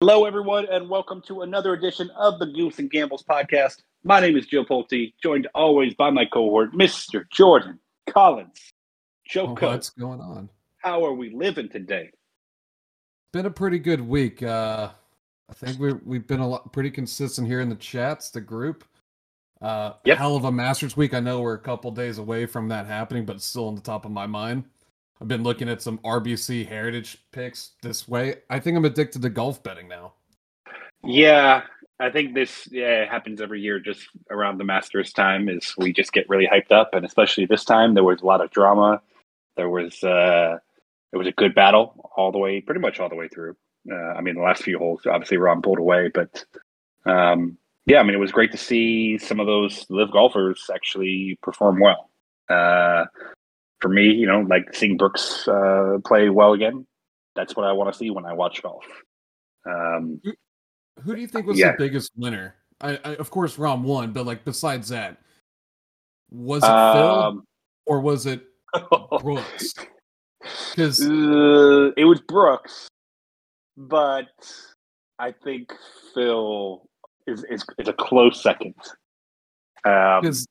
Hello, everyone, and welcome to another edition of the Goose and Gambles podcast. My name is Joe Pulte, joined always by my cohort, Mr. Jordan Collins. Joko, What's going on? how are we living today? Been a pretty good week. Uh, I think we we've been a lot pretty consistent here in the chats, the group. Uh, Yep. hell of a Masters week. I know we're a couple days away from that happening, but it's still on the top of my mind. I've been looking at some RBC heritage picks this way. I think I'm addicted to golf betting now. Yeah, I think this yeah happens every year just around the Masters time is we just get really hyped up and especially this time there was a lot of drama. There was uh it was a good battle all the way pretty much all the way through. Uh, I mean the last few holes obviously Rahm pulled away but um yeah, I mean it was great to see some of those LIV golfers actually perform well. Uh for me, you know, like seeing Brooks uh play well again, that's what I want to see when I watch golf. Um Who do you think was Yeah. the biggest winner? I, I of course Rahm won, but like besides that, was it Phil um, or was it Brooks? Because Uh, it was Brooks, but I think Phil is is, is a close second. Um, because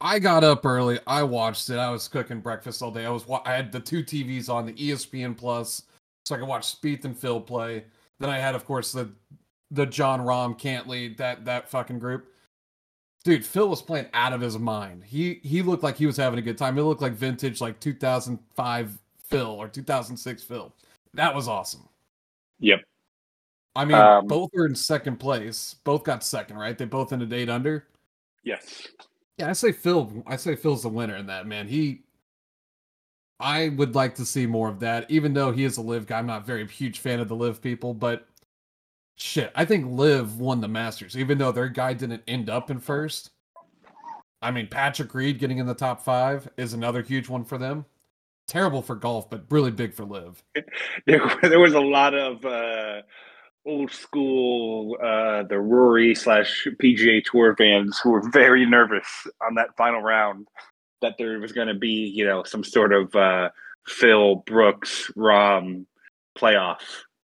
I got up early, I watched it. I was cooking breakfast all day. I was I had the two TVs on the ESPN Plus, so I could watch Spieth and Phil play. Then I had, of course, the the Jon Rahm can't lead that that fucking group. Dude, Phil was playing out of his mind. He he looked like he was having a good time. It looked like vintage, like 2005 Phil or 2006 Phil. That was awesome. yep. I mean, Um, both are in second place. Both got second, right? They both ended eight under. Yes. Yeah, I say Phil. I say Phil's the winner in that man. He, I would like to see more of that. Even though he is a LIV guy, I'm not a very huge fan of the LIV people. But shit, I think LIV won the Masters, even though their guy didn't end up in first. I mean, Patrick Reed getting in the top five is another huge one for them. Terrible for golf, but really big for LIV. There there was a lot of uh, old school uh, the Rory slash PGA Tour fans who were very nervous on that final round that there was going to be you know some sort of uh, Phil Brooks Rahm playoff.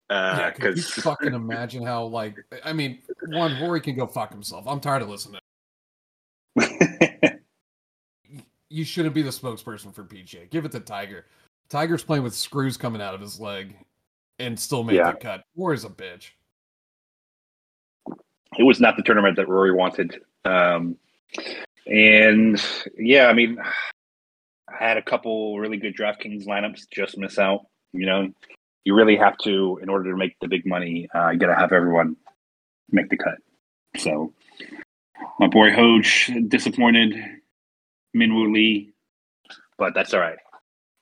Yeah, could you fucking imagine how like I mean, one Rory can go fuck himself. I'm tired of listening. you shouldn't be the spokesperson for PGA. Give it to Tiger. Tiger's playing with screws coming out of his leg and still made Yeah. the cut. Rory's a bitch. it was not the tournament that Rory wanted. Um, and yeah, I mean, I had a couple really good DraftKings lineups just miss out. You know, you really have to, in order to make the big money, uh, you got to have everyone make the cut. So, my boy Hoj disappointed, Minwoo Lee, but that's all right.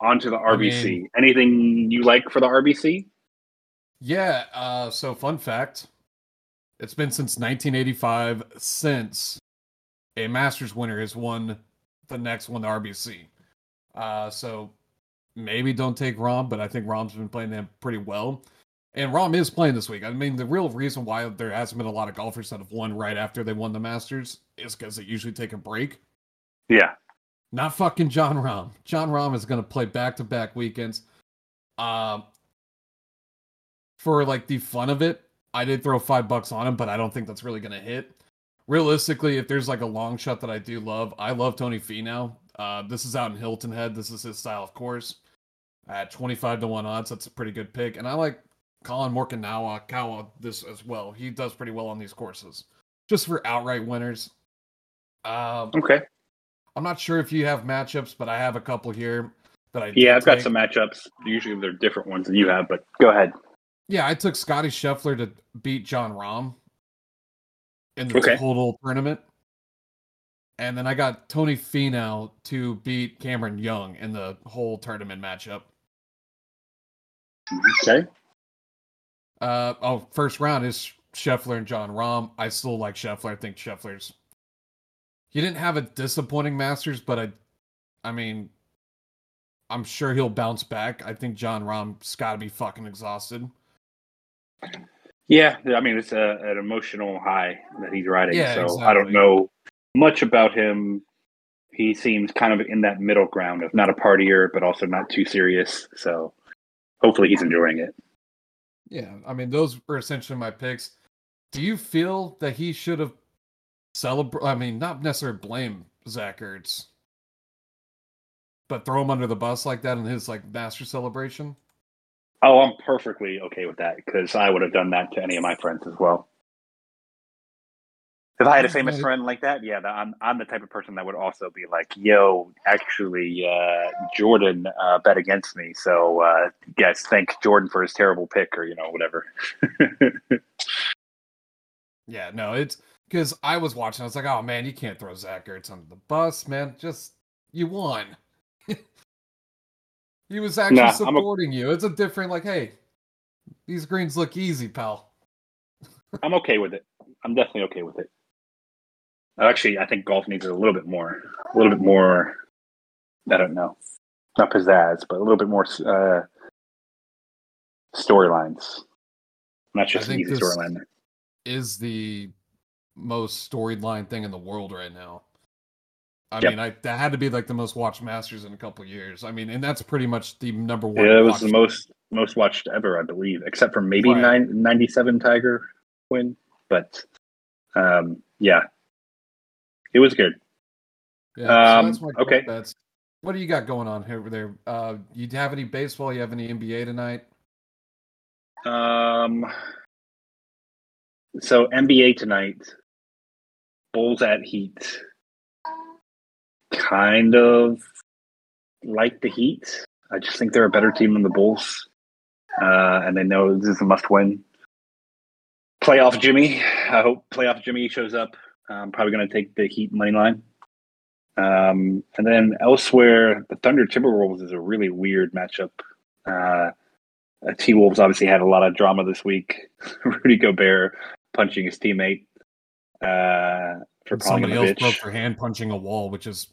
On to the RBC. mean- Anything you like for the RBC? Yeah, uh so fun fact. It's been since 1985 since a Masters winner has won the next one, the RBC. Uh so maybe don't take Rahm, but I think Rahm's been playing them pretty well. And Rahm is playing this week. I mean, the real reason why there hasn't been a lot of golfers that have won right after they won the Masters is because they usually take a break. Yeah. Not fucking Jon Rahm. Jon Rahm is going to play back to back weekends. Um, for like the fun of it, I did throw five bucks on him, but I don't think that's really going to hit. Realistically, if there's like a long shot that I do love, I love Tony Finau. Uh, this is out in Hilton Head. This is his style of course. At 25 to 1 odds, that's a pretty good pick. And I like Collin Morikawa Kawa this as well. He does pretty well on these courses. Just for outright winners. Um, Okay. I'm not sure if you have matchups, but I have a couple here that I Yeah, I've got some matchups. Usually they're different ones than you have, but go ahead. Yeah, I took Scotty Scheffler to beat Jon Rahm in the Okay. total tournament. And then I got Tony Finau to beat Cameron Young in the whole tournament matchup. Okay. Uh oh, first round is Scheffler and Jon Rahm. I still like Scheffler. I think Scheffler's he didn't have a disappointing Masters, but I I mean I'm sure he'll bounce back. I think Jon Rahm's got to be fucking exhausted. Yeah, I mean it's a, an emotional high that he's riding. Yeah, so I don't know much about him. He seems kind of in that middle ground of not a partier, but also not too serious. So hopefully he's enjoying it. Yeah, I mean those were essentially my picks. Do you feel that he should have celebrate? I mean, not necessarily blame Zach Ertz, but throw him under the bus like that in his like master celebration. Oh, I'm perfectly okay with that because I would have done that to any of my friends as well. If I had a famous friend like that, yeah, I'm I'm the type of person that would also be like, "Yo, actually, uh, Jordan uh, bet against me, so uh, yes, thank Jordan for his terrible pick, or you know, whatever." yeah, no, it's because I was watching. I was like, "Oh man, you can't throw Zach Ertz under the bus, man. Just you won." He was actually nah, supporting a- you. It's a different, like, hey, these greens look easy, pal. I'm okay with it. I'm definitely okay with it. Actually, I think golf needs a little bit more, a little bit more. I don't know, not pizzazz, but a little bit more uh, storylines. Not just an easy storyline. Is the most storyline thing in the world right now. I yep. mean, I that had to be like the most watched Masters in a couple years. I mean, and that's pretty much the number one. Yeah, it was the most most watched ever, I believe, except for maybe right. nine, 97 Tiger win. But um, yeah, it was good. Yeah, um, so okay. Bets. What do you got going on over there? Uh, you have any baseball? You have any NBA tonight? Um. So NBA tonight. Bulls at Heat. Kind of like the Heat. I just think they're a better team than the Bulls, uh, and they know this is a must-win. Playoff Jimmy. I hope playoff Jimmy shows up. I'm probably going to take the Heat money line. Um, and then elsewhere, the Thunder Timberwolves is a really weird matchup. Uh, uh T Wolves obviously had a lot of drama this week. Rudy Gobert punching his teammate uh, for somebody else bitch. broke their hand punching a wall, which is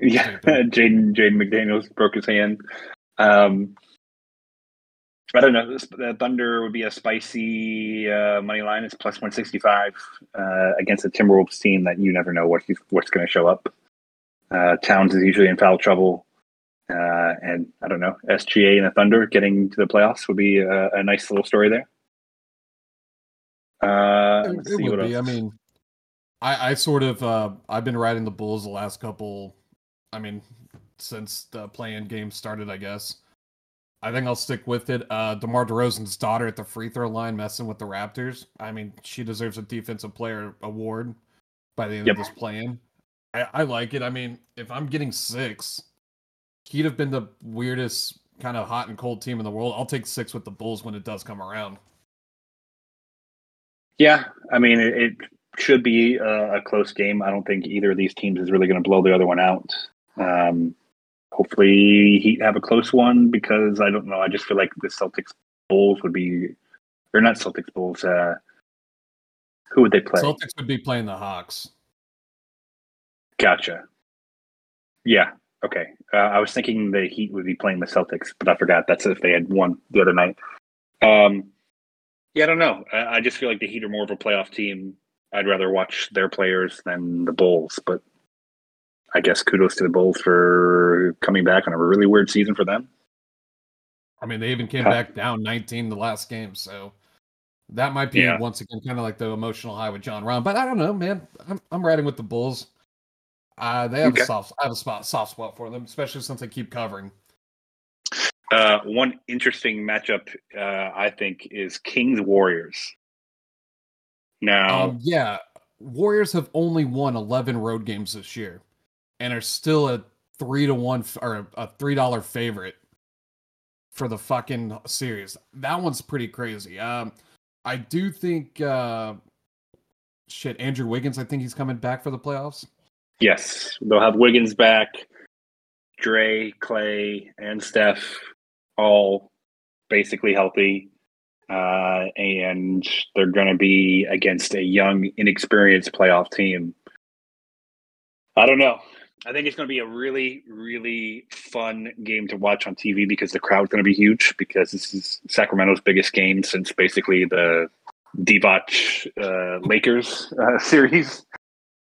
yeah. Jaden Jaden McDaniels broke his hand. Um, I don't know. The Thunder would be a spicy uh, money line. It's plus one sixty five uh, against a Timberwolves team that you never know what what's going to show up. Uh, Towns is usually in foul trouble, uh, and I don't know. SGA and the Thunder getting to the playoffs would be a, a nice little story there. Uh, it, it would be. Else. I mean, I, I sort of uh, I've been riding the Bulls the last couple. I mean, since the play-in game started, I guess. I think I'll stick with it. Uh, DeMar DeRozan's daughter at the free throw line messing with the Raptors. I mean, she deserves a Defensive Player award by the end yep. of this plan. I, I like it. I mean, if I'm getting six, he'd have been the weirdest kind of hot and cold team in the world. I'll take six with the Bulls when it does come around. Yeah, I mean, it, it should be a, a, close game. I don't think either of these teams is really going to blow the other one out. Um, hopefully Heat have a close one because I don't know. I just feel like the Celtics Bulls would be, they're not Celtics Bulls. Uh, who would they play? Celtics would be playing the Hawks. Gotcha. Yeah. Okay. Uh, I was thinking the Heat would be playing the Celtics, but I forgot. That's if they had won the other night. Um, yeah, I don't know. I, I just feel like the Heat are more of a playoff team. I'd rather watch their players than the Bulls, but I guess kudos to the Bulls for coming back on a really weird season for them. I mean, they even came back down 19 the last game, so that might be yeah. once again kind of like the emotional high with Jon Rahm. But I don't know, man. I'm I'm riding with the Bulls. Uh, they have okay. a soft, I have a spot, soft spot for them, especially since they keep covering. Uh, one interesting matchup, uh, I think, is Kings Warriors. Now, um, yeah, Warriors have only won 11 road games this year and are still a three to one or a three dollar favorite for the fucking series. That one's pretty crazy. Um, I do think uh, shit. Andrew Wiggins. I think he's coming back for the playoffs. Yes, they'll have Wiggins back. Dre, Clay, and Steph all basically healthy. Uh, and they're going to be against a young, inexperienced playoff team. I don't know. I think it's going to be a really, really fun game to watch on TV because the crowd's going to be huge because this is Sacramento's biggest game since basically the Divac uh, Lakers uh, series.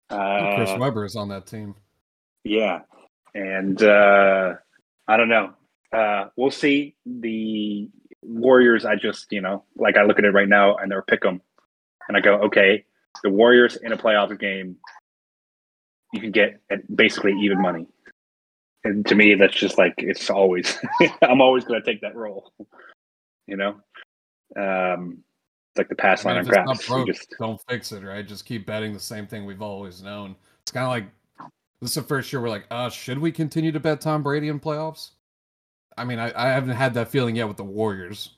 Uh, Chris Webber is on that team. Yeah, and uh, I don't know. Uh, we'll see. The Warriors, I just you know, like I look at it right now and they're pick 'em, and I go, okay, the Warriors in a playoff game, you can get at basically even money. And to me, that's just like it's always. I'm always going to take that role. You know, um, it's like the pass I line mean, on if craps. broke, just don't fix it, right? Just keep betting the same thing we've always known. It's kind of like this is the first year we're like, uh, should we continue to bet Tom Brady in playoffs? I mean, I, I haven't had that feeling yet with the Warriors.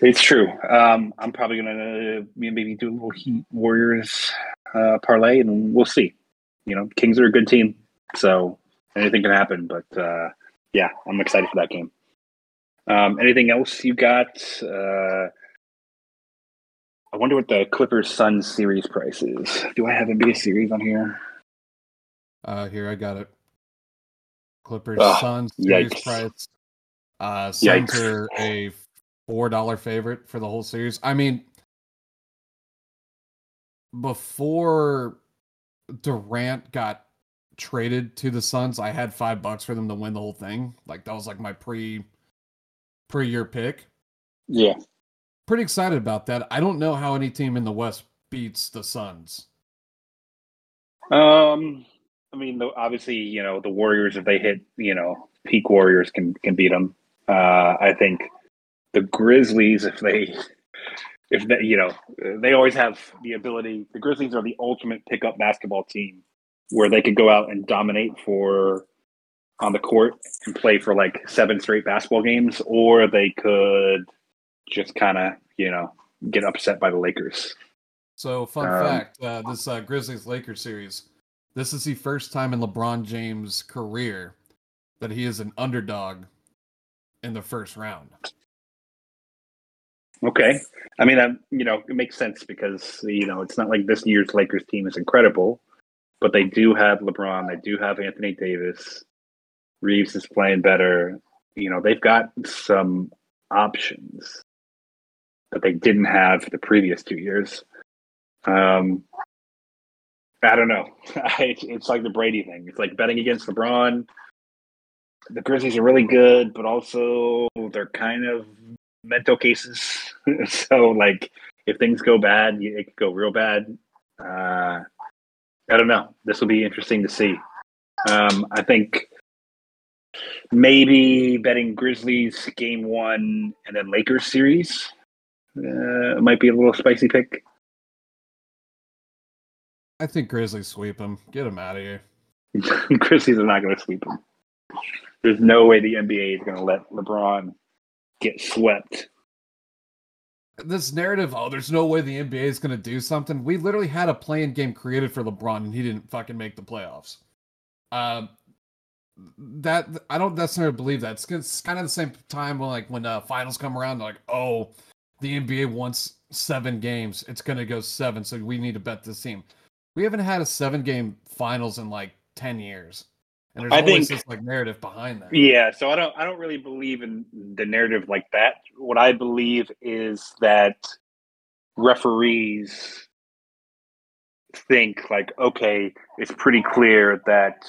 It's true. Um, I'm probably gonna maybe do a little Heat Warriors uh, parlay, and we'll see. You know, Kings are a good team, so anything can happen. But uh, yeah, I'm excited for that game. Um, anything else you got? Uh, I wonder what the Clippers Suns series price is. Do I have NBA series on here? Uh, here I got it. Clippers, Ugh, Suns, series yikes. price. Uh, Suns Yikes. are a four dollar favorite for the whole series. I mean, before Durant got traded to the Suns, I had five bucks for them to win the whole thing. Like that was like my pre pre year pick. Yeah, Pretty excited about that. I don't know how any team in the West beats the Suns. Um, I mean, obviously, you know, the Warriors, if they hit, you know, peak Warriors can can beat them. Uh, I think the Grizzlies, if they, if they, you know, they always have the ability. The Grizzlies are the ultimate pickup basketball team, where they could go out and dominate for on the court and play for like seven straight basketball games, or they could just kind of, you know, get upset by the Lakers. So, fun Um, fact: uh, this uh, Grizzlies Lakers series, this is the first time in LeBron James' career that he is an underdog in the first round. Okay. I mean, um, you know, it makes sense because, you know, it's not like this year's Lakers team is incredible, but they do have LeBron. They do have Anthony Davis. Reeves is playing better. You know, they've got some options that they didn't have the previous two years. Um, I don't know. It's like the Brady thing. It's like betting against LeBron. The Grizzlies are really good, but also they're kind of mental cases. so, like, if things go bad, it could go real bad. Uh, I don't know. This will be interesting to see. Um, I think maybe betting Grizzlies game one and then Lakers series uh, might be a little spicy pick. I think Grizzlies sweep them. Get them out of here. Grizzlies are not going to sweep them. There's no way the NBA is going to let LeBron get swept. This narrative, oh, there's no way the NBA is going to do something. We literally had a play-in game created for LeBron, and he didn't fucking make the playoffs. Um, that I don't necessarily believe that. It's, it's kind of the same time when like when uh, finals come around, they're like, oh, the NBA wants seven games. It's going to go seven, so we need to bet this team. We haven't had a seven game finals in like ten years, and there's I always think- this like narrative behind that. Yeah, so I don't I don't really believe in the narrative like that. What I believe is that referees think like, okay, it's pretty clear that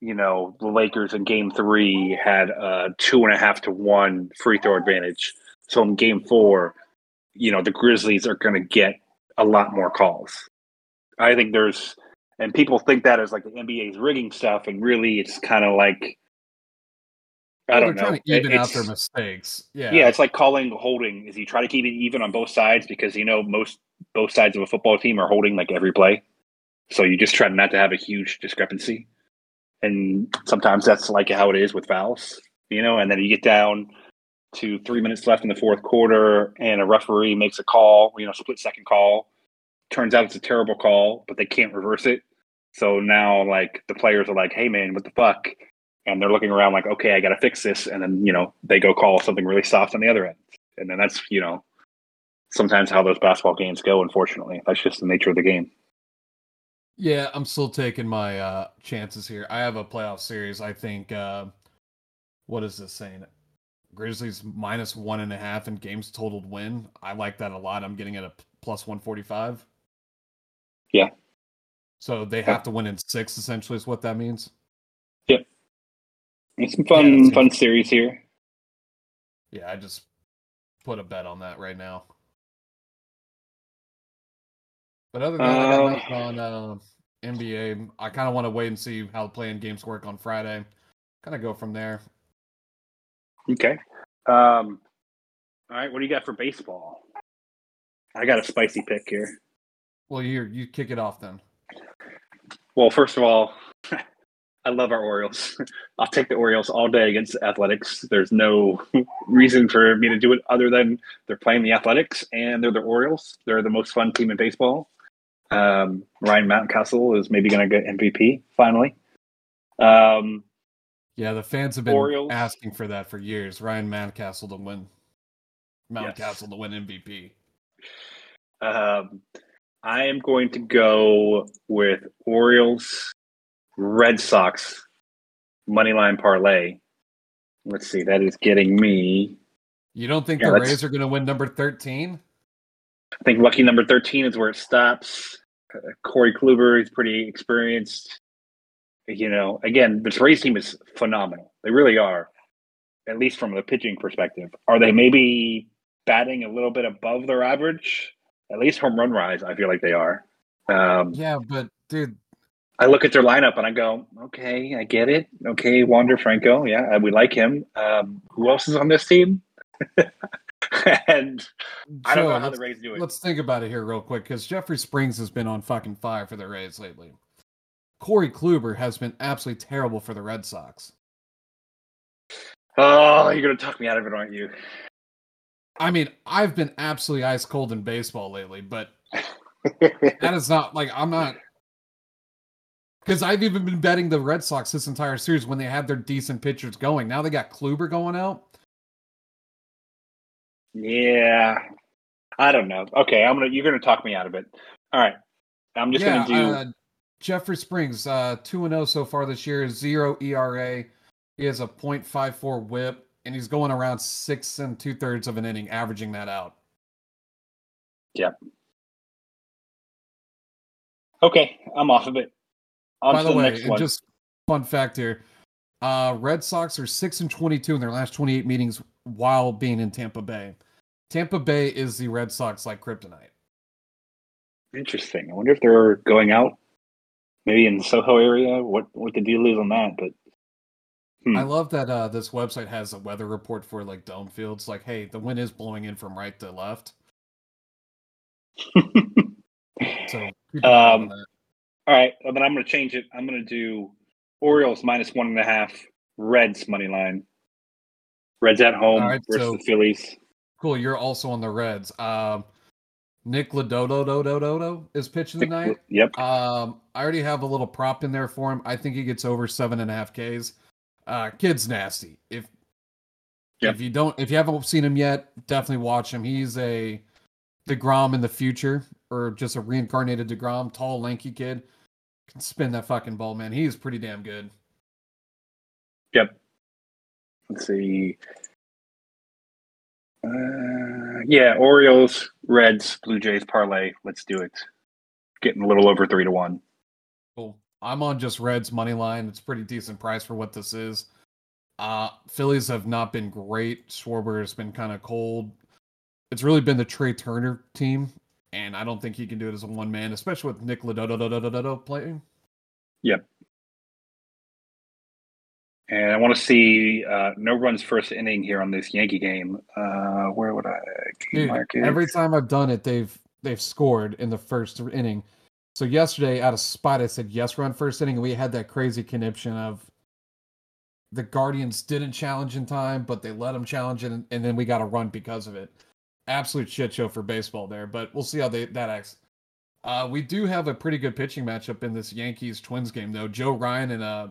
you know the Lakers in Game Three had a two and a half to one free throw advantage. So in Game Four, you know the Grizzlies are going to get a lot more calls. I think there's and people think that as like the NBA's rigging stuff, and really it's kind of like I Well, don't they're know. trying to even It- out their mistakes. Yeah, yeah, it's like calling holding. Is you try to keep it even on both sides because you know most both sides of a football team are holding like every play, so you just try not to have a huge discrepancy. And sometimes that's like how it is with fouls, you know. And then you get down to three minutes left in the fourth quarter, and a referee makes a call, you know, split second call. Turns out it's a terrible call, but they can't reverse it. So now, like the players are like, "Hey, man, what the fuck?" and they're looking around like, okay, I got to fix this, and then you know they go call something really soft on the other end, and then that's you know sometimes how those basketball games go. Unfortunately, that's just the nature of the game. Yeah, I'm still taking my uh chances here. I have a playoff series. I think uh what is this saying? Grizzlies minus one and a half in games totaled win. I like that a lot. I'm getting it a plus one forty five. Yeah. So they have to win in six essentially is what that means. Yep. It's some fun, Yeah, fun series here. Yeah, I just put a bet on that right now. But other than that, I got Um, on uh, NBA. I kind of want to wait and see how the play-in games work on Friday. Kind of go from there. Okay. Um, all right. What do you got for baseball? I got a spicy pick here. Well, you you kick it off then. Well, first of all, I love our Orioles. I'll take the Orioles all day against the Athletics. There's no reason for me to do it other than they're playing the Athletics and they're the Orioles. They're the most fun team in baseball. Um, Ryan Mountcastle is maybe going to get MVP finally. Um, Yeah, the fans have been Orioles. asking for that for years. Ryan Mountcastle to win. Yes. Mountcastle to win MVP. Um, I am going to go with Orioles, Red Sox, money line parlay. Let's see, that is getting me. You don't think Yeah, the Rays are going to win number thirteen? I think lucky number thirteen is where it stops. Uh, Corey Kluber is pretty experienced. You know, again, this Rays team is phenomenal. They really are. At least from the pitching perspective, are they maybe batting a little bit above their average? At least home run rise, I feel like they are. Um, Yeah, but dude, I look at their lineup and I go, okay, I get it. Okay, Wander Franco, yeah, we like him. Um, who else is on this team? and I don't know how the Rays do it. let's think about it here real quick because Jeffrey Springs has been on fucking fire for the Rays lately. Corey Kluber has been absolutely terrible for the Red Sox. Oh, you're gonna talk me out of it, aren't you? I mean, I've been absolutely ice cold in baseball lately, but that is not like I'm not because I've even been betting the Red Sox this entire series when they had their decent pitchers going. Now they got Kluber going out. yeah, I don't know. Okay, I'm gonna. You're gonna talk me out of it. All right, I'm just yeah, gonna do. uh, Jeffrey Springs, uh, two and zero so far this year, zero ERA. He has a .54 WHIP, and he's going around six and two thirds of an inning, averaging that out. Yep. Okay, I'm off of it. On By to the, way, next one. just fun fact here: uh, Red Sox are six and twenty-two in their last twenty-eight meetings while being in Tampa Bay. Tampa Bay is the Red Sox like kryptonite. Interesting. I wonder if they're going out, maybe in the Soho area. What what the deal is on that? But Hmm. I love that uh, this website has a weather report for like dome fields. Like, hey, the wind is blowing in from right to left. So keep an eye on Um. All right, well, then I'm going to change it. I'm going to do Orioles minus one and a half, Reds money line. Reds at home right, versus so- the Phillies. Cool. You're also on the Reds. Um, Nick Lodolo is pitching tonight. Yep. Um, I already have a little prop in there for him. I think he gets over seven and a half Ks. Uh, kid's nasty. If Yep. if you don't, if you haven't seen him yet, definitely watch him. He's a Degrom in the future, or just a reincarnated Degrom. Tall, lanky kid can spin that fucking ball, man. He is pretty damn good. Yep. Let's see. Uh, yeah, Orioles, Reds, Blue Jays parlay. Let's do it. Getting a little over three to one. Cool. I'm on just Reds money line. It's pretty decent price for what this is. Uh Phillies have not been great. Schwarber has been kind of cold. It's really been the Trey Turner team, and I don't think he can do it as a one man, especially with Nick Lodolo playing. Yep. And I want to see uh, no runs first inning here on this Yankee game. Uh, where would I Dude, every time I've done it, they've they've scored in the first inning. So yesterday, out of spite, I said yes run first inning, and we had that crazy conniption of the Guardians didn't challenge in time, but they let them challenge it, and, and then we got a run because of it. Absolute shit show for baseball there, but we'll see how they that acts. Uh, we do have a pretty good pitching matchup in this Yankees Twins game, though. Joe Ryan and uh,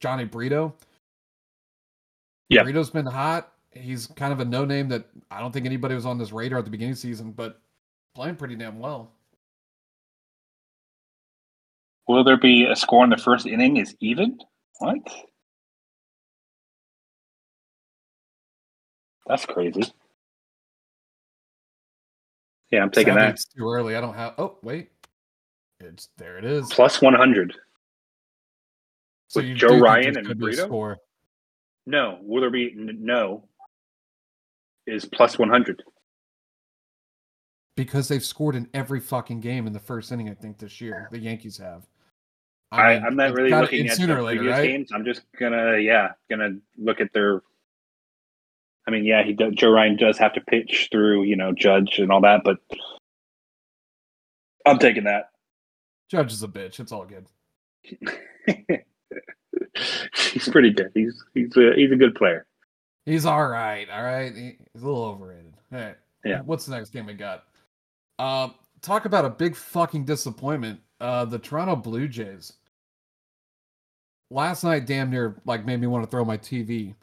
Jhony Brito. Yeah, Brito's been hot. He's kind of a no name that I don't think anybody was on this radar at the beginning of the season, but playing pretty damn well. Will there be a score in the first inning is even? What? That's crazy. Yeah, I'm taking Sadly, that. It's too early. I don't have. Oh wait, it's there. It is. Plus 100. So with Joe Ryan and gonna Brito? No. Will there be? n- No. is plus 100. Because they've scored in every fucking game in the first inning, I think, this year. The Yankees have. I, am not really looking at sooner the later, previous right? games. I'm just gonna, yeah, gonna look at their. I mean, yeah, he does, Joe Ryan does have to pitch through, you know, Judge and all that, but I'm taking that. Judge is a bitch. It's all good. he's pretty good. He's he's a, he's a good player. He's all right. All right. He- He's a little overrated. All right. Yeah. What's the next game we got? Um, talk about a big fucking disappointment. Uh, the Toronto Blue Jays. Last night, damn near like made me want to throw my TV.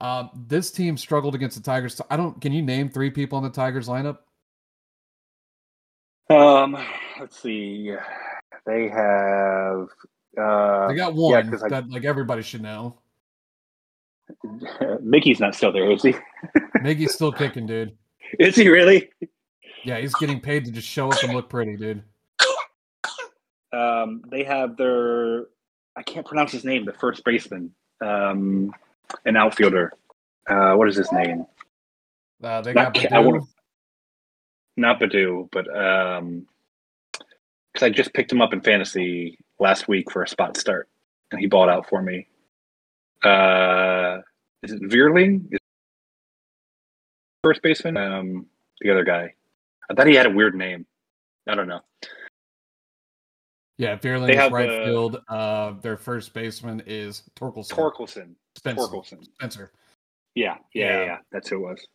Um, this team struggled against the Tigers. I don't. Can you name three people on the Tigers lineup? Um, let's see. They have. Uh, They got one I- that like everybody should know. Mickey's not still there, is he? Mickey's still kicking, dude. Is he really? Yeah, he's getting paid to just show up and look pretty, dude. Um, they have their. I can't pronounce his name. The first baseman, um, an outfielder. Uh, what is his name? Uh, they Not got I Not Baddoo, but um, because I just picked him up in fantasy last week for a spot start, and he balled out for me. Uh, is it Vierling? First baseman? Um, the other guy. I thought he had a weird name. I don't know. Yeah, They is right the- field. Uh, their first baseman is Torkelson. Torkelson. Spencer. Torkelson. Spencer. Yeah, yeah, Yeah. yeah, yeah. That's who it was.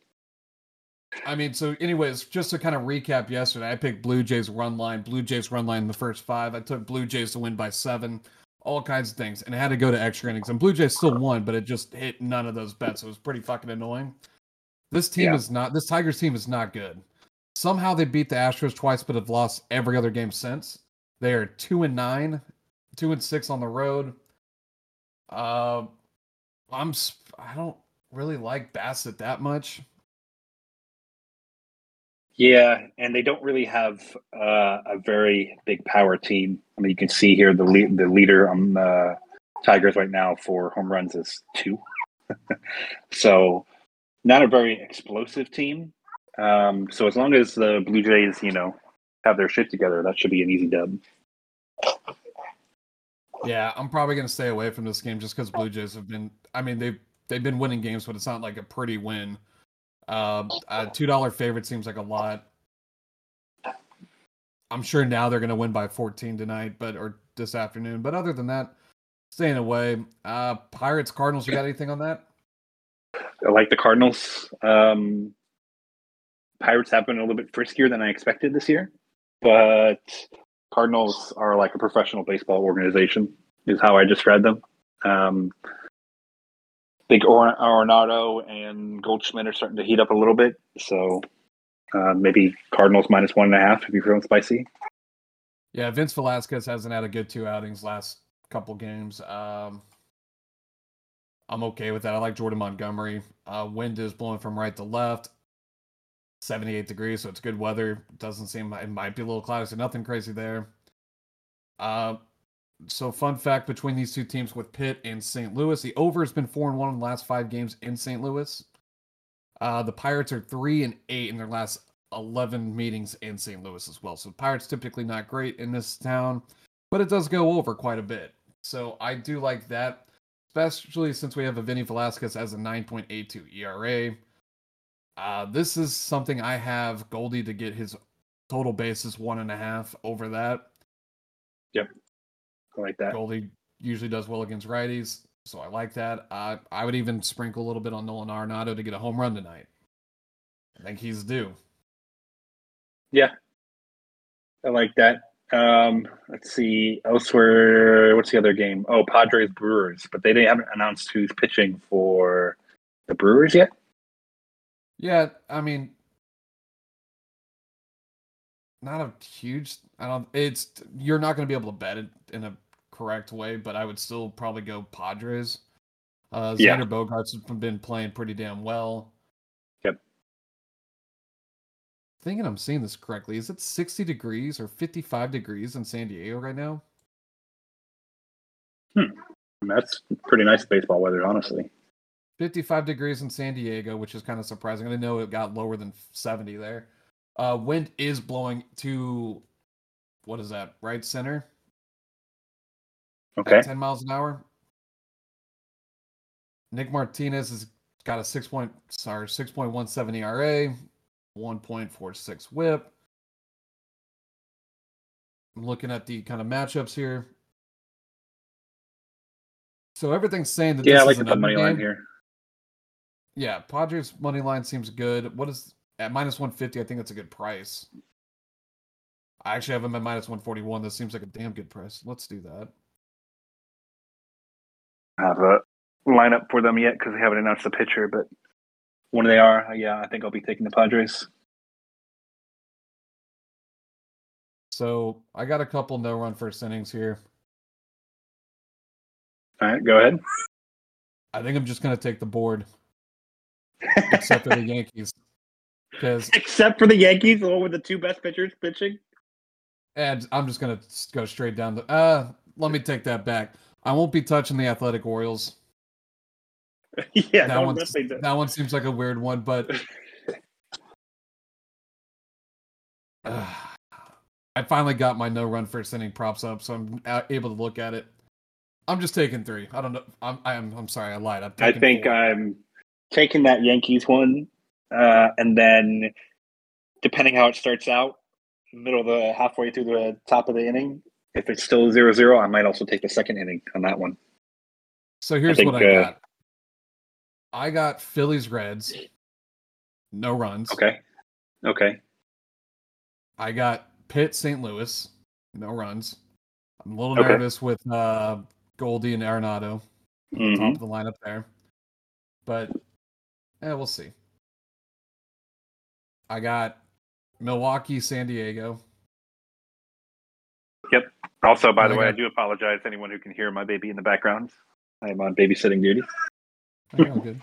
I mean, so anyways, just to kind of recap yesterday, I picked Blue Jays run line, Blue Jays run line in the first five. I took Blue Jays to win by seven, all kinds of things, and it had to go to extra innings. And Blue Jays still won, but it just hit none of those bets. It was pretty fucking annoying. This team Yeah. is not. This Tigers team is not good. Somehow they beat the Astros twice, but have lost every other game since. They are two and nine, two and six on the road. Uh, I'm. I don't really like Bassitt that much. Yeah, and they don't really have uh, a very big power team. I mean, you can see here the the leader on the Tigers right now for home runs is two. so, not a very explosive team. Um, so as long as the Blue Jays, you know, have their shit together, that should be an easy dub. Yeah, I'm probably gonna stay away from this game just because Blue Jays have been. I mean, they've they've been winning games, but it's not like a pretty win. Um, a two dollar favorite seems like a lot. I'm sure now they're gonna win by 14 tonight, but or this afternoon. But other than that, staying away. Uh, Pirates Cardinals. You got anything on that? I like the Cardinals. Um, Pirates have been a little bit friskier than I expected this year, but Cardinals are like a professional baseball organization, is how I describe them. Um, I think or- Arenado and Goldschmidt are starting to heat up a little bit, so uh, maybe Cardinals minus one and a half if you're feeling spicy. Yeah, Vince Velasquez hasn't had a good two outings last couple games. Um, I'm okay with that. I like Jordan Montgomery. Uh, wind is blowing from right to left. 78 degrees, so it's good weather. Doesn't seem it might be a little cloudy, so nothing crazy there. Uh, so fun fact between these two teams with Pitt and St. Louis, the over has been four and one in the last five games in St. Louis. Uh, the Pirates are three and eight in their last 11 meetings in St. Louis as well. So the Pirates typically not great in this town, but it does go over quite a bit. So I do like that, especially since we have a Vinny Velasquez as a 9.82 ERA. Uh, this is something I have Goldie to get his total bases one and a half over that. Yep, I like that. Goldie usually does well against righties, so I like that. Uh, I would even sprinkle a little bit on Nolan Arenado to get a home run tonight. I think he's due. Yeah, I like that. Um, let's see elsewhere. What's the other game? Oh, Padres Brewers, but they they haven't announced who's pitching for the Brewers yet. Yeah, I mean, not a huge. I don't. It's you're not going to be able to bet it in a correct way, but I would still probably go Padres. Uh, Yeah. Xander Bogaerts has been playing pretty damn well. Yep. Thinking I'm seeing this correctly. Is it 60 degrees or 55 degrees in San Diego right now? Hmm. That's pretty nice baseball weather, honestly. 55 degrees in San Diego, which is kind of surprising. I didn't know it got lower than 70 there. Uh, wind is blowing to what is that? Right center. Okay. 10 miles an hour. Nick Martinez has got a six point sorry, 6.17 ERA, 1.46 whip. I'm looking at the kind of matchups here. So everything's saying that Yeah, I like the money line here. Yeah, Padres money line seems good. What is at minus 150? I think that's a good price. I actually have them at minus 141. That seems like a damn good price. Let's do that. I have a lineup for them yet because they haven't announced the pitcher, but when they are, yeah, I think I'll be taking the Padres. So I got a couple no run first innings here. All right, go ahead. I think I'm just gonna take the board, except for the Yankees, because Except for the Yankees, along with the two best pitchers pitching. and I'm just gonna go straight down the. Uh, let me take that back. I won't be touching the Athletic Orioles. yeah, that one that one seems like a weird one, but uh, I finally got my no run first inning props up, so I'm a- able to look at it. I'm just taking three. I don't know. I'm I'm I'm sorry. I lied. I think. I'm taking that Yankees one, uh, and then depending how it starts out, middle of the halfway through the top of the inning, if it's still zero zero, I might also take the second inning on that one. so here's think, what I uh, got. I got Phillies Reds, no runs. Okay, okay, I got Pitt St. Louis, no runs. I'm a little Okay. nervous with uh, Goldie and Arenado. top Mhm. of the lineup there. But eh, we'll see. I got Milwaukee, San Diego. Yep. Also, by I the way, I do apologize to anyone who can hear my baby in the background. I am on babysitting duty. Okay, all good.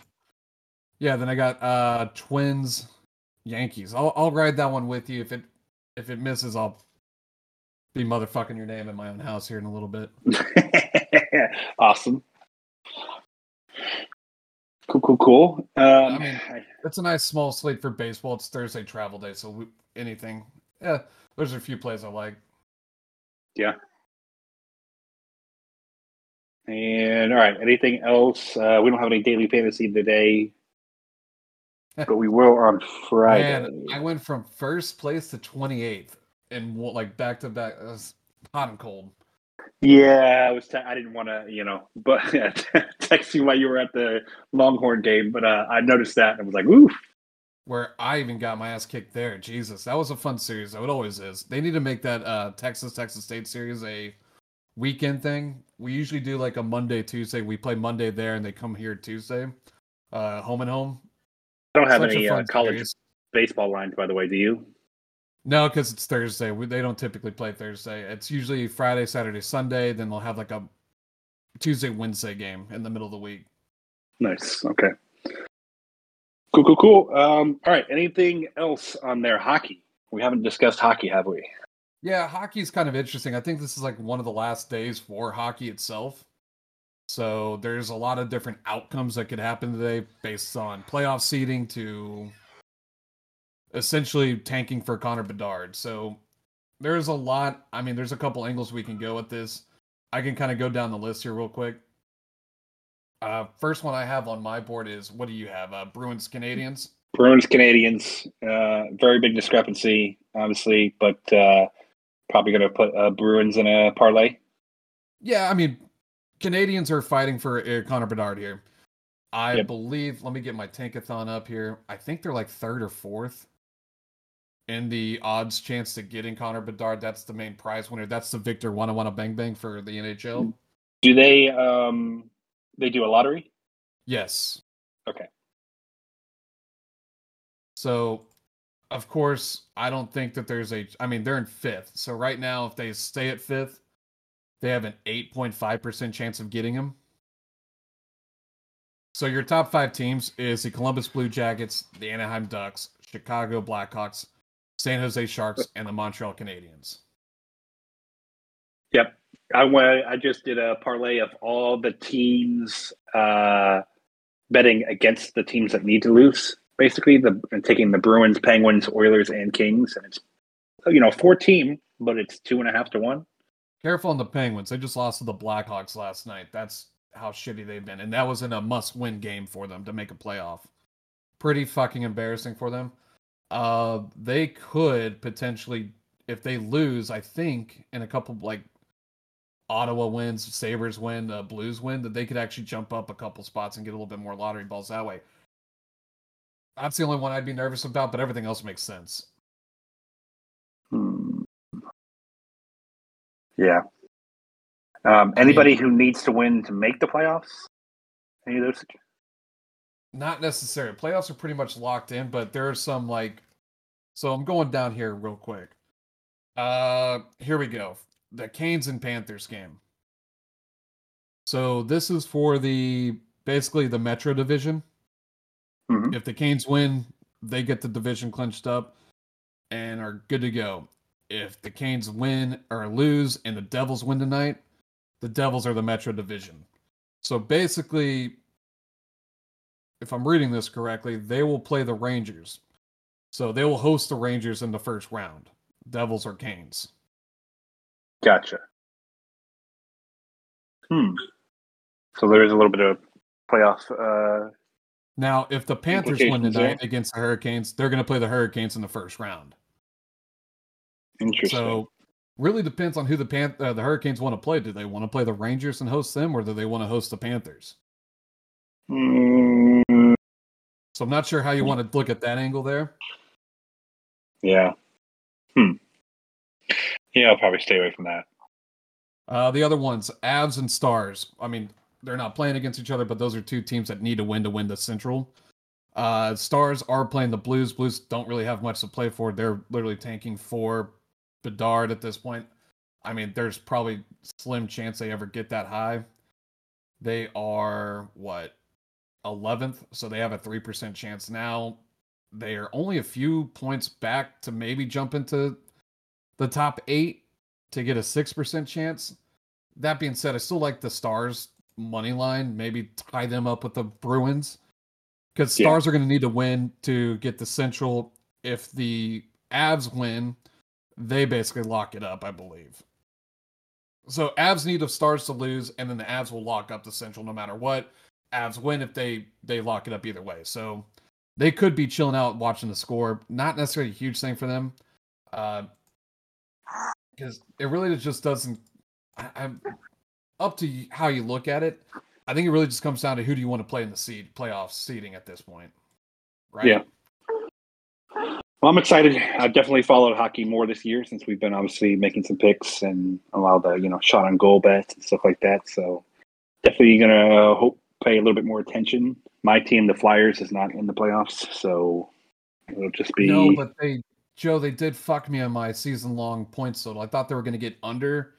Yeah, then I got uh Twins, Yankees. I'll I'll ride that one with you. If it if it misses, I'll be motherfucking your name in my own house here in a little bit. awesome. Cool, cool, cool. Um, I mean- It's a nice small slate for baseball. It's Thursday travel day, so we, anything. Yeah, there's a few plays I like. Yeah. And all right, anything else? Uh, we don't have any daily fantasy today, but we will on Friday. Man, I went from first place to 28th and like back to back. It was hot and cold. Yeah, I was. Te- I didn't want to, you know, but text you while you were at the Longhorn game, but uh, I noticed that and was like, "Ooh, Where I even got my ass kicked there. Jesus, that was a fun series. though. It always is. They need to make that uh, Texas Texas State series a weekend thing. We usually do like a Monday Tuesday. We play Monday there, and they come here Tuesday, uh, home and home. I don't have Such any uh, college series. baseball lines, by the way. Do you? No, because it's Thursday. We, they don't typically play Thursday. It's usually Friday, Saturday, Sunday. Then they'll have like a Tuesday, Wednesday game in the middle of the week. Nice. Okay. Cool, cool, cool. Um, all right. Anything else on their hockey? We haven't discussed hockey, have we? Yeah, hockey is kind of interesting. I think this is like one of the last days for hockey itself. So there's a lot of different outcomes that could happen today based on playoff seeding to essentially tanking for Connor Bedard. So there's a lot. I mean, there's a couple angles we can go with this. I can kind of go down the list here real quick. Uh, first one I have on my board is what do you have? Uh, Bruins Canadiens. Bruins, Canadiens. Uh, very big discrepancy, obviously, but uh, probably going to put uh, Bruins in a parlay. Yeah, I mean, Canadiens are fighting for uh, Connor Bedard here. I Yep. believe. Let me get my Tankathon up here. I think they're like third or fourth in the odds chance to getting Connor Bedard. That's the main prize winner. That's the Victor Wanna Wanna Bang Bang for the NHL. Do they? Um, they do a lottery. Yes. Okay. So, of course, I don't think that there's a. I mean, they're in fifth. So right now, if they stay at fifth, they have an 8.5% chance of getting him. So your top five teams is the Columbus Blue Jackets, the Anaheim Ducks, Chicago Blackhawks, San Jose Sharks, and the Montreal Canadiens. Yep. I went. I just did a parlay of all the teams uh, betting against the teams that need to lose, basically the and taking the Bruins, Penguins, Oilers, and Kings, and it's you know four team, but it's two and a half to one. Careful on the Penguins. They just lost to the Blackhawks last night. That's how shitty they've been, and that was in a must-win game for them to make a playoff. Pretty fucking embarrassing for them. Uh, they could potentially, if they lose, I think in a couple like Ottawa wins, Sabres win, uh, Blues win, that they could actually jump up a couple spots and get a little bit more lottery balls that way. That's the only one I'd be nervous about, but everything else makes sense. Hmm. Yeah. Um, anybody who needs to win to make the playoffs? Any of those? Not necessarily. Playoffs are pretty much locked in, but there are some like. So I'm going down here real quick. Uh, here we go. The Canes and Panthers game. So this is for the basically the Metro division. Mhm. If the Canes win, they get the division clinched up and are good to go. If the Canes win or lose and the Devils win tonight, the Devils are the Metro division. So basically, if I'm reading this correctly, they will play the Rangers. So they will host the Rangers in the first round. Devils or Canes. Gotcha. Hmm. So there is a little bit of playoff. Uh, Now, if the Panthers win tonight there. against the Hurricanes, they're going to play the Hurricanes in the first round. interesting. So, really depends on who the Pan- uh, the Hurricanes want to play. Do they want to play the Rangers and host them, or do they want to host the Panthers? Mm, So I'm not sure how you want to look at that angle there. yeah. Hmm. Yeah, I'll probably stay away from that. Uh, the other ones, Avs and Stars. I mean, they're not playing against each other, but those are two teams that need to win to win the Central. Uh, Stars are playing the Blues. Blues don't really have much to play for. They're literally tanking for Bedard at this point. I mean, there's probably slim chance they ever get that high. They are what 11th, so they have a three percent chance now. They are only a few points back to maybe jump into the top eight to get a six percent chance. That being said, I still like the Stars money line. Maybe tie them up with the Bruins because Yeah. Stars are going to need to win to get the Central. If the Avs win, they basically lock it up, I believe. So Avs need the Stars to lose, and then the Avs will lock up the Central no matter what. Avs win if they they lock it up either way. So they could be chilling out watching the score. Not necessarily a huge thing for them, uh, because it really just doesn't. I, I'm up to how you look at it. I think it really just comes down to who do you want to play in the seed playoff seeding at this point, right? Yeah. Well, I'm excited. I've definitely followed hockey more this year since we've been obviously making some picks and a lot of the you know shot on goal bets and stuff like that. So definitely gonna hope pay a little bit more attention. My team, the Flyers, is not in the playoffs, so it'll just be No, but they, Joe, they did fuck me on my season long points total. I thought they were going to get under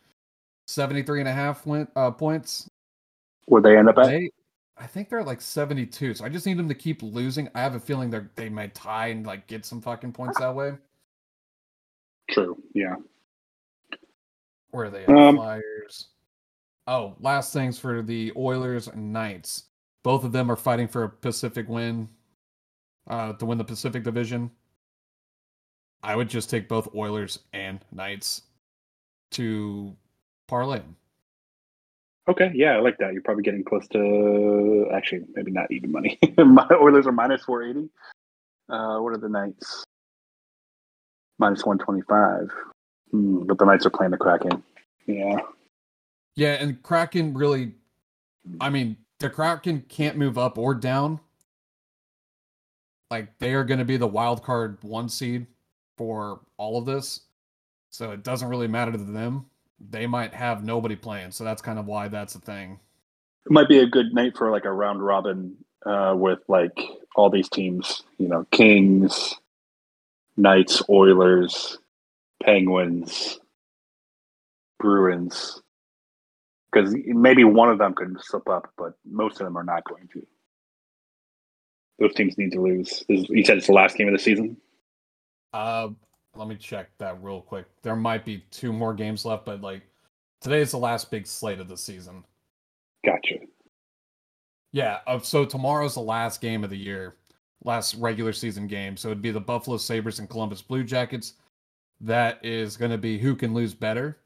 73 and a half win, uh, points. where they end up at. They, I think they're at like 72. So I just need them to keep losing. I have a feeling they they might tie and like get some fucking points that way. True. Yeah. Where are they? At? Um, Flyers. Oh, last things for the Oilers and Knights. Both of them are fighting for a Pacific win, uh, to win the Pacific Division. I would just take both Oilers and Knights to parlay. Okay. Yeah, I like that. You're probably getting close to actually maybe not even money. My Oilers are minus 480. Uh, what are the Knights? Minus 125. Hmm, but the Knights are playing the Kraken. Yeah. Yeah, and Kraken really, I mean, the Kraken can't move up or down. Like they are going to be the wild card one seed for all of this, so it doesn't really matter to them. They might have nobody playing, so that's kind of why that's a thing. It might be a good night for like a round robin uh, with like all these teams, you know, Kings, Knights, Oilers, Penguins, Bruins. Because maybe one of them could slip up, but most of them are not going to. Those teams need to lose. Is, you said it's the last game of the season? Uh, let me check that real quick. There might be two more games left, but like today is the last big slate of the season. Gotcha. Yeah. Uh, so tomorrow's the last game of the year, last regular season game. So it'd be the Buffalo Sabres and Columbus Blue Jackets. That is going to be who can lose better.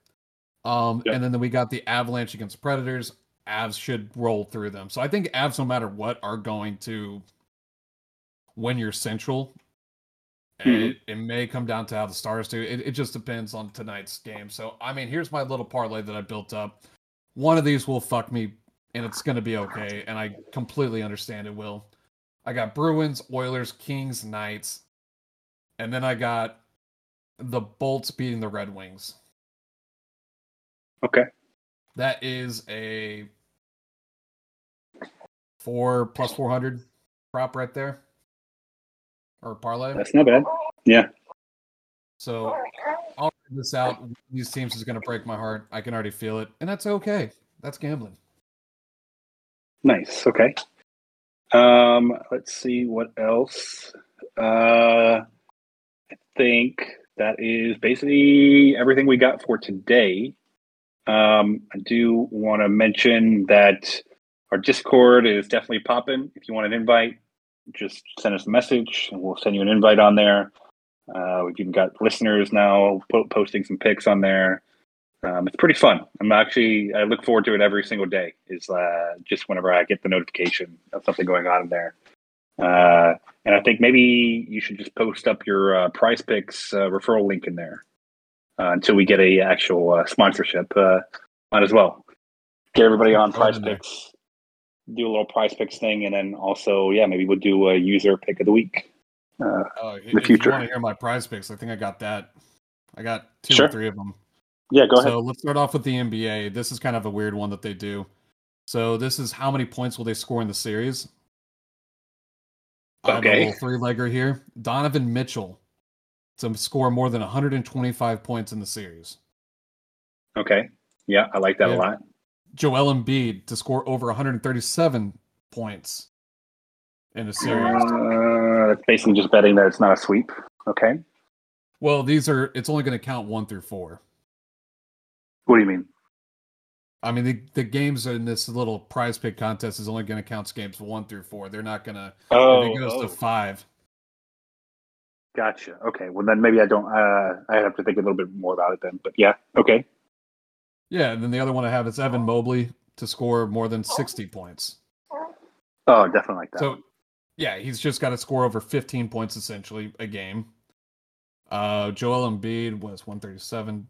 Um, yep. And then we got the Avalanche against Predators. Avs should roll through them. So I think Avs, no matter what, are going to win your Central. Mm-hmm. It, it, may come down to how the Stars do. It, it just depends on tonight's game. So, I mean, here's my little parlay that I built up. One of these will fuck me, and it's going to be okay. And I completely understand it will. I got Bruins, Oilers, Kings, Knights. And then I got the Bolts beating the Red Wings. Okay. That is a four plus 400 prop right there or parlay. That's not bad. Yeah. So I'll figure this out. These teams is going to break my heart. I can already feel it, and that's okay. That's gambling. Nice. Okay. Um, let's see what else. Uh, I think that is basically everything we got for today. Um, I do want to mention that our Discord is definitely popping. If you want an invite, just send us a message and we'll send you an invite on there. Uh, we've even got listeners now po- posting some pics on there. Um, it's pretty fun. I'm actually I look forward to it every single day. Is uh, just whenever I get the notification of something going on in there. Uh, and I think maybe you should just post up your uh, Prize Picks uh, referral link in there until we get a actual uh, sponsorship. might as well get everybody on Prize Picks do a little Prize Picks thing, and then also, yeah, maybe we'll do a user pick of the week. Uh, oh, in the future. want to hear my Prize Picks? I think I got that. I got two sure. or three of them. Yeah, go ahead. So let's start off with the NBA. This is kind of a weird one that they do. So this is how many points will they score in the series? Okay. three legger here. Donovan Mitchell to score more than 125 points in the series. Okay. Yeah, I like that a lot. Joel Embiid to score over 137 points in a series. Uh, that's basically just betting that it's not a sweep. Okay. Well, these are. It's only going to count one through four. What do you mean? I mean, the, the games in this little prize pick contest is only going to count games one through four. They're not going to. Oh, if it goes oh. to five. Gotcha. Okay. Well, then maybe I don't. Uh, I have to think a little bit more about it then. But yeah. Okay. Yeah, and then the other one I have is Evan Mobley to score more than 60 points. Oh, definitely like that. So, yeah, he's just got to score over 15 points essentially a game. Uh, Joel Embiid was 137.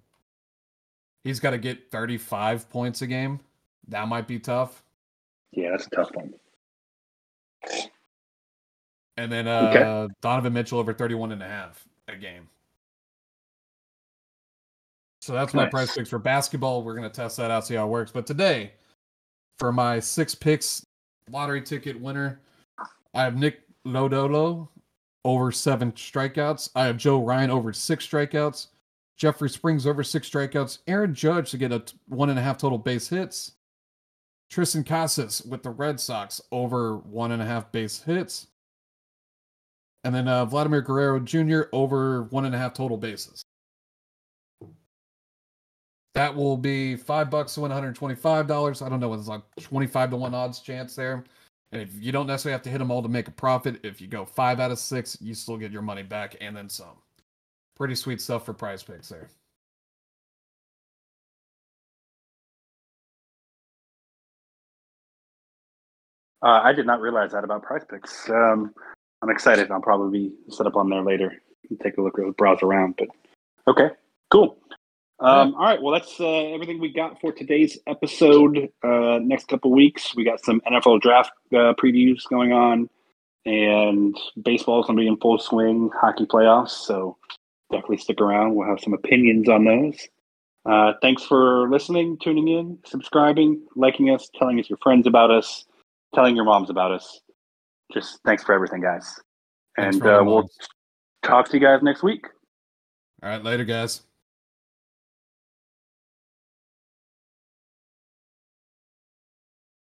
He's got to get 35 points a game. That might be tough. Yeah, that's a tough one. And then uh, okay. Donovan Mitchell over 31 and a half a game. So that's nice. my prize picks for basketball. We're going to test that out, see how it works. But today, for my six picks lottery ticket winner, I have Nick Lodolo over seven strikeouts. I have Joe Ryan over six strikeouts. Jeffrey Springs over six strikeouts. Aaron Judge to get a one and a half total base hits. Triston Casas with the Red Sox over one and a half base hits. And then uh, Vladimir Guerrero Jr. over one and a half total bases. That will be five bucks to win $125. I don't know, what it's like 25 to 1 odds chance there. And if you don't necessarily have to hit them all to make a profit, if you go five out of six, you still get your money back and then some. Pretty sweet stuff for prize picks there. Uh, I did not realize that about prize picks. Um, I'm excited. I'll probably be set up on there later and take a look, browse around. But okay, cool. Um, all right. Well, that's uh, everything we got for today's episode. Uh, next couple weeks, we got some NFL draft uh, previews going on, and baseball is going to be in full swing. Hockey playoffs, so definitely stick around. We'll have some opinions on those. Uh, thanks for listening, tuning in, subscribing, liking us, telling us your friends about us, telling your moms about us. Just thanks for everything, guys. and uh, we'll talk to you guys next week. All right, later, guys.